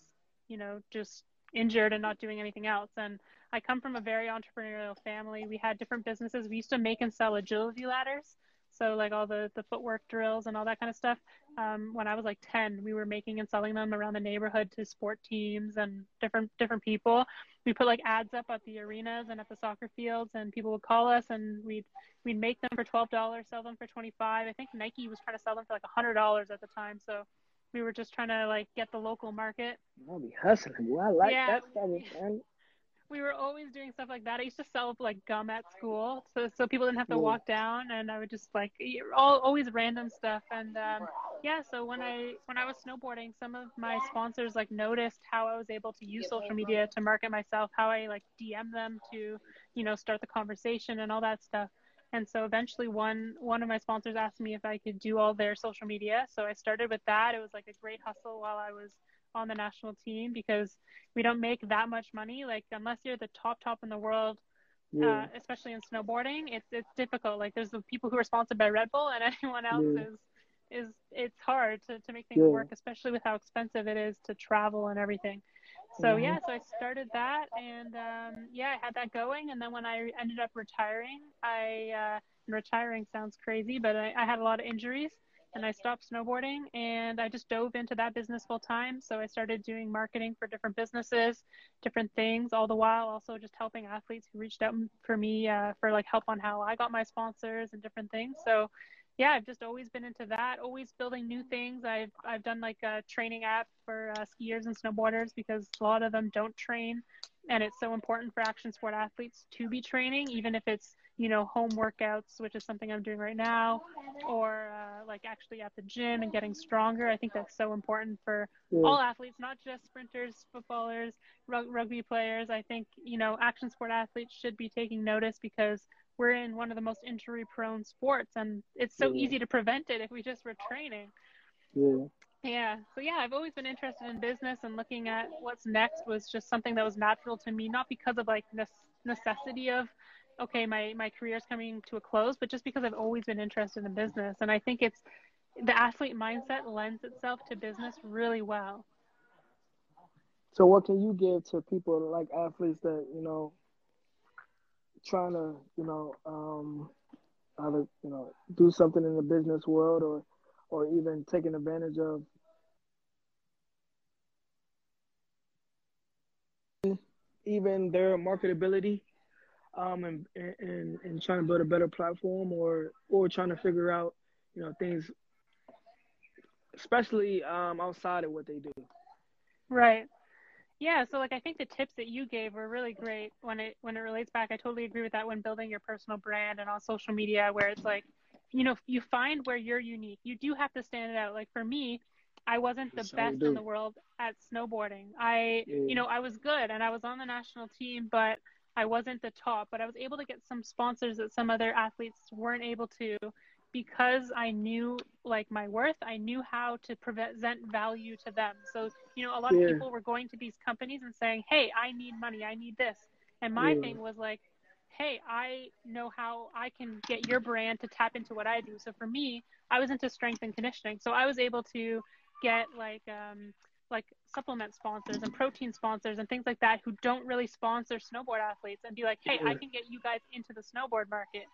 you know, just injured and not doing anything else. And I come from a very entrepreneurial family. We had different businesses. We used to make and sell agility ladders. So like all the the footwork drills and all that kind of stuff. Um, when I was like 10, we were making and selling them around the neighborhood to sport teams and different different people. We put like ads up at the arenas and at the soccer fields, and people would call us, and we'd we'd make them for twelve dollars, sell them for twenty five. I think Nike was trying to sell them for like hundred dollars at the time. So we were just trying to like get the local market. I'll be hustling. Well, I like yeah. that stuff, man we were always doing stuff like that. I used to sell like gum at school, so so people didn't have to walk down, and I would just like all always random stuff. And um, yeah, so when I when I was snowboarding, some of my sponsors like noticed how I was able to use social media to market myself, how I like DM them to you know start the conversation and all that stuff. And so eventually one one of my sponsors asked me if I could do all their social media. So I started with that. It was like a great hustle while I was on the national team because we don't make that much money. Like unless you're the top top in the world, yeah. uh, especially in snowboarding, it's it's difficult. Like there's the people who are sponsored by Red Bull, and anyone else yeah. is is it's hard to, to make things yeah. work, especially with how expensive it is to travel and everything. So mm-hmm. yeah, so I started that, and um, yeah, I had that going. And then when I ended up retiring, I uh, retiring sounds crazy, but I, I had a lot of injuries and I stopped snowboarding and I just dove into that business full time. So I started doing marketing for different businesses, different things, all the while also just helping athletes who reached out for me uh, for like help on how I got my sponsors and different things. So yeah, I've just always been into that, always building new things. I've I've done like a training app for uh, skiers and snowboarders because a lot of them don't train, and it's so important for action sport athletes to be training, even if it's you know, home workouts, which is something I'm doing right now, or uh, like actually at the gym and getting stronger. I think that's so important for yeah. all athletes, not just sprinters, footballers, rugby players. I think, you know, action sport athletes should be taking notice because we're in one of the most injury prone sports and it's so yeah. easy to prevent it if we just were training. Yeah. Yeah. So yeah, I've always been interested in business and looking at what's next was just something that was natural to me, not because of like necessity of okay, my my career is coming to a close, but just because I've always been interested in business, and I think it's the athlete mindset lends itself to business really well. So, what can you give to people like athletes that you know trying to you know um, either you know do something in the business world or or even taking advantage of even their marketability um, and, and and trying to build a better platform or or trying to figure out you know things, especially um, outside of what they do. Right. Yeah. So like I think the tips that you gave were really great when it when it relates back. I totally agree with that when building your personal brand and on social media, where it's like, you know, you find where you're unique. You do have to stand it out. Like for me. I wasn't the so best in the world at snowboarding. I, yeah. you know, I was good and I was on the national team, but I wasn't the top, but I was able to get some sponsors that some other athletes weren't able to because I knew like my worth. I knew how to present value to them. So, you know, a lot yeah. of people were going to these companies and saying, Hey, I need money. I need this. And my yeah. thing was like, Hey, I know how I can get your brand to tap into what I do. So for me, I was into strength and conditioning. So I was able to get like, um, like supplement sponsors and protein sponsors and things like that who don't really sponsor snowboard athletes and be like, hey, I can get you guys into the snowboard market.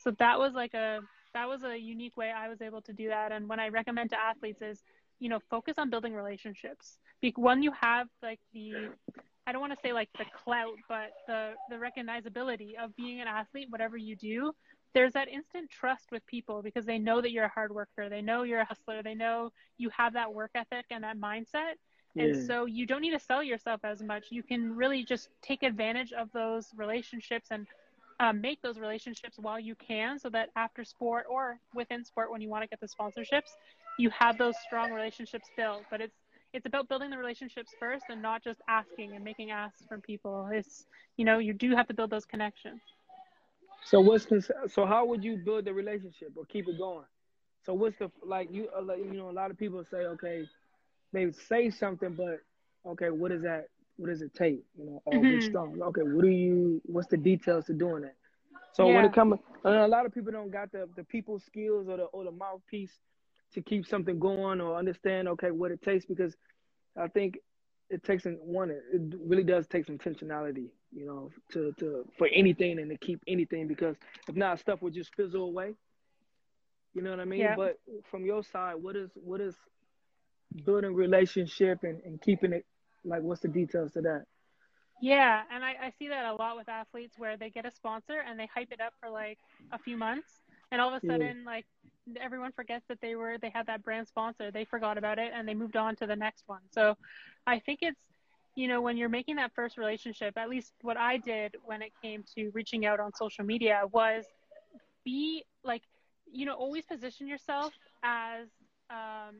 So that was like a that was a unique way I was able to do that. And when I recommend to athletes is, you know, focus on building relationships. When you have like the I don't want to say like the clout, but the the recognizability of being an athlete, whatever you do, there's that instant trust with people because they know that you're a hard worker, they know you're a hustler, they know you have that work ethic and that mindset. Yeah. And so you don't need to sell yourself as much. You can really just take advantage of those relationships and um, make those relationships while you can so that after sport or within sport when you want to get the sponsorships you have those strong relationships built but it's it's about building the relationships first and not just asking and making asks from people. It's you know you do have to build those connections. So what's so how would you build the relationship or keep it going? So what's the like you uh, you know a lot of people say okay they say something but okay what is that what does it take you know oh mm-hmm. be strong okay what do you what's the details to doing that so yeah. when it comes a lot of people don't got the the people skills or the or the mouthpiece to keep something going or understand okay what it takes because I think it takes one it really does take some intentionality you know to to for anything and to keep anything because if not stuff will just fizzle away you know what I mean yeah. but from your side what is what is building relationship and, and keeping it like what's the details to that? Yeah and I, I see that a lot with athletes where they get a sponsor and they hype it up for like a few months and all of a sudden yeah. like everyone forgets that they were they had that brand sponsor. They forgot about it and they moved on to the next one. So i think it's you know when you're making that first relationship at least what i did when it came to reaching out on social media was be like you know always position yourself as um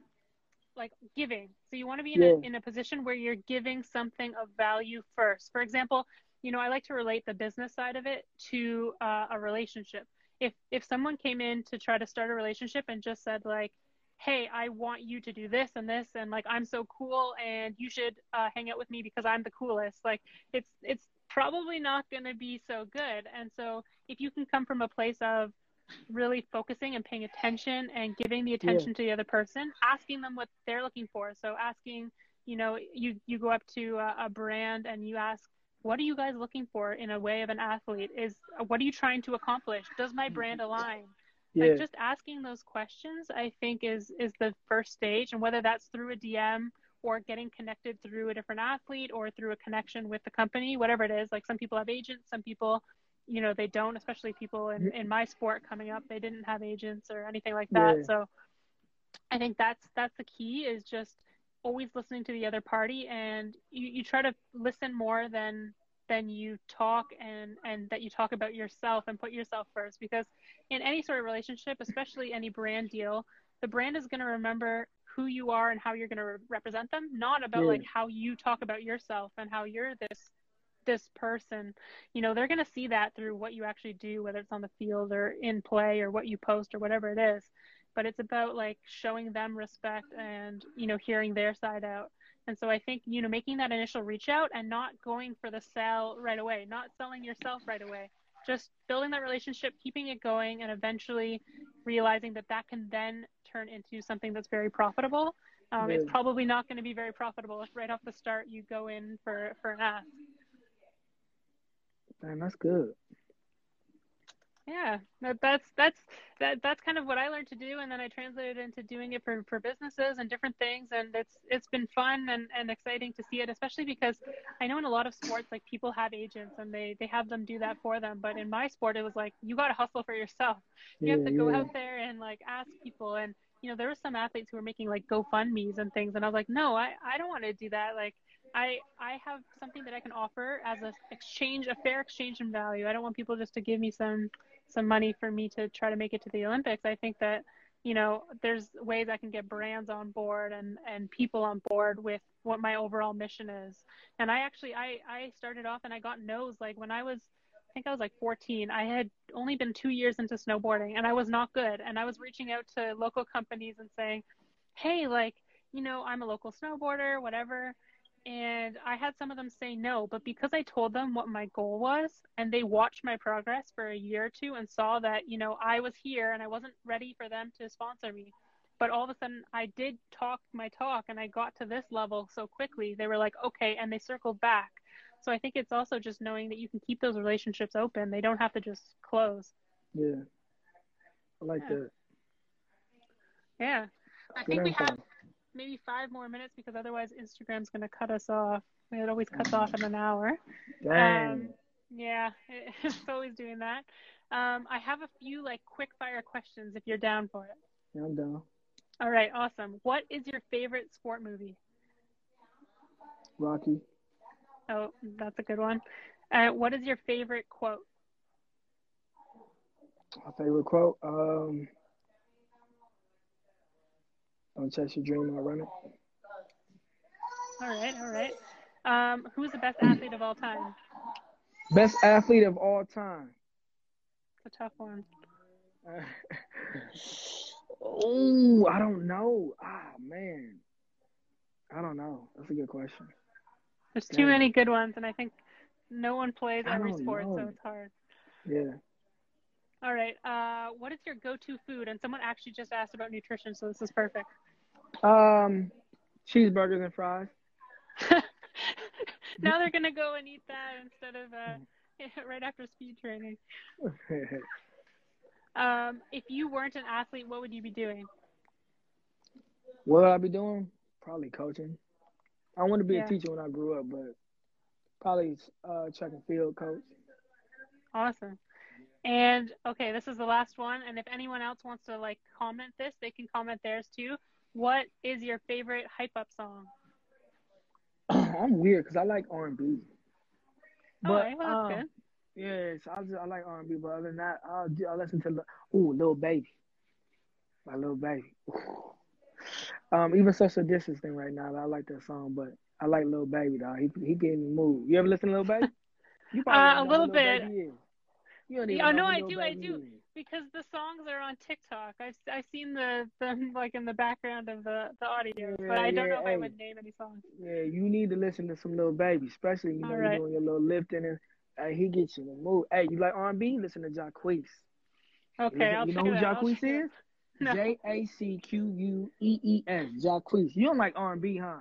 like giving. So you want to be in, yeah. a, in a position where you're giving something of value first. For example you know i like to relate the business side of it to uh, a relationship. If if someone came in to try to start a relationship and just said like hey i want you to do this and this and like i'm so cool and you should uh, hang out with me because i'm the coolest like it's it's probably not going to be so good. And so if you can come from a place of really focusing and paying attention and giving the attention yeah. to the other person asking them what they're looking for. So asking you know you you go up to a, a brand and you ask what are you guys looking for in a way of an athlete? Is what are you trying to accomplish? Does my brand align? Yeah. like just asking those questions i think is is the first stage. And whether that's through a dm or getting connected through a different athlete or through a connection with the company whatever it is like some people have agents some people you know they don't especially people in, in my sport coming up they didn't have agents or anything like that yeah. so i think that's that's the key is just always listening to the other party and you, you try to listen more than than you talk and and that you talk about yourself and put yourself first because in any sort of relationship especially any brand deal the brand is going to remember who you are and how you're going to re- represent them not about yeah. like how you talk about yourself and how you're this this person you know they're going to see that through what you actually do whether it's on the field or in play or what you post or whatever it is. But it's about like showing them respect and you know hearing their side out. And so i think you know making that initial reach out and not going for the sell right away not selling yourself right away just building that relationship keeping it going and eventually realizing that that can then turn into something that's very profitable. Um, it's probably not going to be very profitable if right off the start you go in for for an ask Man, that's good. Yeah that, that's that's that that's kind of what i learned to do and then i translated into doing it for, for businesses and different things and it's it's been fun and, and exciting to see it especially because i know in a lot of sports like people have agents and they they have them do that for them but in my sport it was like you got to hustle for yourself. You yeah, have to go yeah. out there and like ask people and you know there were some athletes who were making like gofundme's and things and i was like no i i don't want to do that like I I have something that I can offer as a exchange, a fair exchange in value. I don't want people just to give me some some money for me to try to make it to the Olympics. I think that you know there's ways I can get brands on board and and people on board with what my overall mission is. And I actually I I started off and I got no's like when I was I think I was like 14. I had only been 2 years into snowboarding and I was not good and I was reaching out to local companies and saying, "Hey, like, you know, I'm a local snowboarder, whatever and I had some of them say no, but because I told them what my goal was and they watched my progress for a year or two and saw that, you know, I was here and I wasn't ready for them to sponsor me. But all of a sudden I did talk my talk and I got to this level so quickly. They were like, "Okay," and they circled back. So I think it's also just knowing that you can keep those relationships open. They don't have to just close. Yeah. I like yeah. that. Yeah. I think we have maybe five more minutes because otherwise Instagram's going to cut us off. It always cuts off in an hour. Dang. Um, yeah, it's always doing that. Um, I have a few like quick fire questions if you're down for it. Yeah, I'm down. All right, awesome. What is your favorite sport movie? Rocky. Oh, that's a good one. Uh, what is your favorite quote? My favorite quote. Um, "Don't chase your dream, I'll run it." All right, all right. Um, who's the best athlete of all time? Best athlete of all time. It's a tough one. oh, I don't know. Ah, man. I don't know. That's a good question. There's too many good ones, and I think no one plays every sport, so it's hard. Yeah. All right. Uh, what is your go-to food? And someone actually just asked about nutrition, so this is perfect. Um, cheeseburgers and fries. now they're gonna go and eat that instead of uh, right after speed training. Um, if you weren't an athlete, what would you be doing? what would I be doing? Probably coaching. I want to be Yeah. a teacher when I grew up, but probably uh, track and field coach. Awesome. And okay, this is the last one. And if anyone else wants to like comment this, they can comment theirs too. What is your favorite hype up song? I'm weird because I like R and B. oh, okay, well, um, good. Yeah, so I just I like R and B, but other than that, I'll I'll listen to ooh, Lil Baby, my Lil Baby. Um, even social distancing right now, I like that song, but I like Lil Baby dog. He he gave me mood. You ever listen to Lil Baby? You Uh, a little bit. You don't even Yeah, know no, I do, I do. is. Because the songs are on TikTok. I've I've seen the, the like in the background of the the audio, but I don't Yeah, know if I would name any songs. Yeah, you need to listen to some Lil Baby, especially you know All you're doing your little lifting and hey, he gets you in the mood. Hey, you like R and B? Listen to Jacquees. Okay, I'll you know who Jacquees check it out. is? No. J A C Q U E E S. Jacquees. You don't like R and B, huh?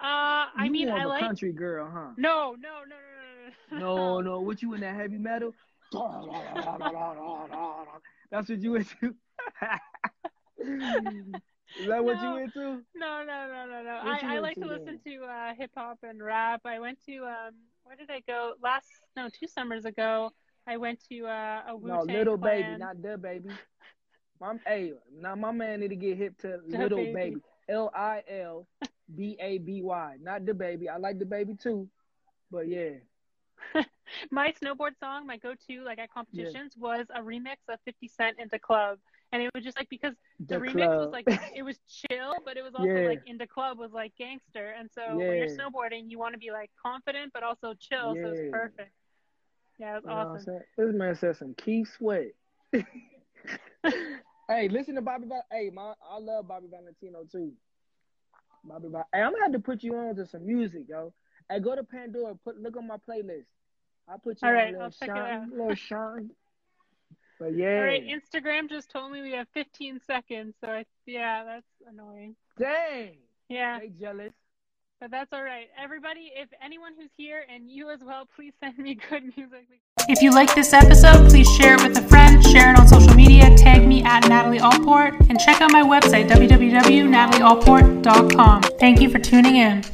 Uh, I You mean, I like. country girl, huh? No, no, no, no, no, No, no. What you in that heavy metal? That's what you into. Is that what No. you into? No, no, no, no, no. What I, I like to into listen to uh, hip hop and rap. I went to um, where did I go last? No, two summers ago. I went to uh, a Wu No, little Clan. baby, not the baby. My, hey, now my man need to get hip to Da little Baby. baby. L I L B A B Y, not the baby. I like the baby too, but yeah. my snowboard song, my go-to like at competitions, was a remix of 50 Cent In da Club, and it was just like because the, The remix was like it was chill, but it was also Yeah. like In da Club was like gangster, and so when you're snowboarding, you want to be like confident but also chill, so it's Yeah. perfect. Yeah, it was You know what I'm awesome. This man said some Keith Sweat. hey, listen to Bobby. Val- hey, my, I love Bobby Valentino too. Bobby, hey, I'm gonna have to put you on to some music, yo. Hey, go to Pandora. Put look on my playlist. I'll put you All on right, I'll check it out. little shine. But yeah, All right, Instagram just told me we have 15 seconds, so I, yeah, that's annoying. dang, Yeah, they jealous. but that's all right. Everybody, if anyone who's here and you as well, please send me good music. If you like this episode, please share it with a friend, share it on social media, tag me at Natalie Allport, and check out my website, www.natalieallport.com. Thank you for tuning in.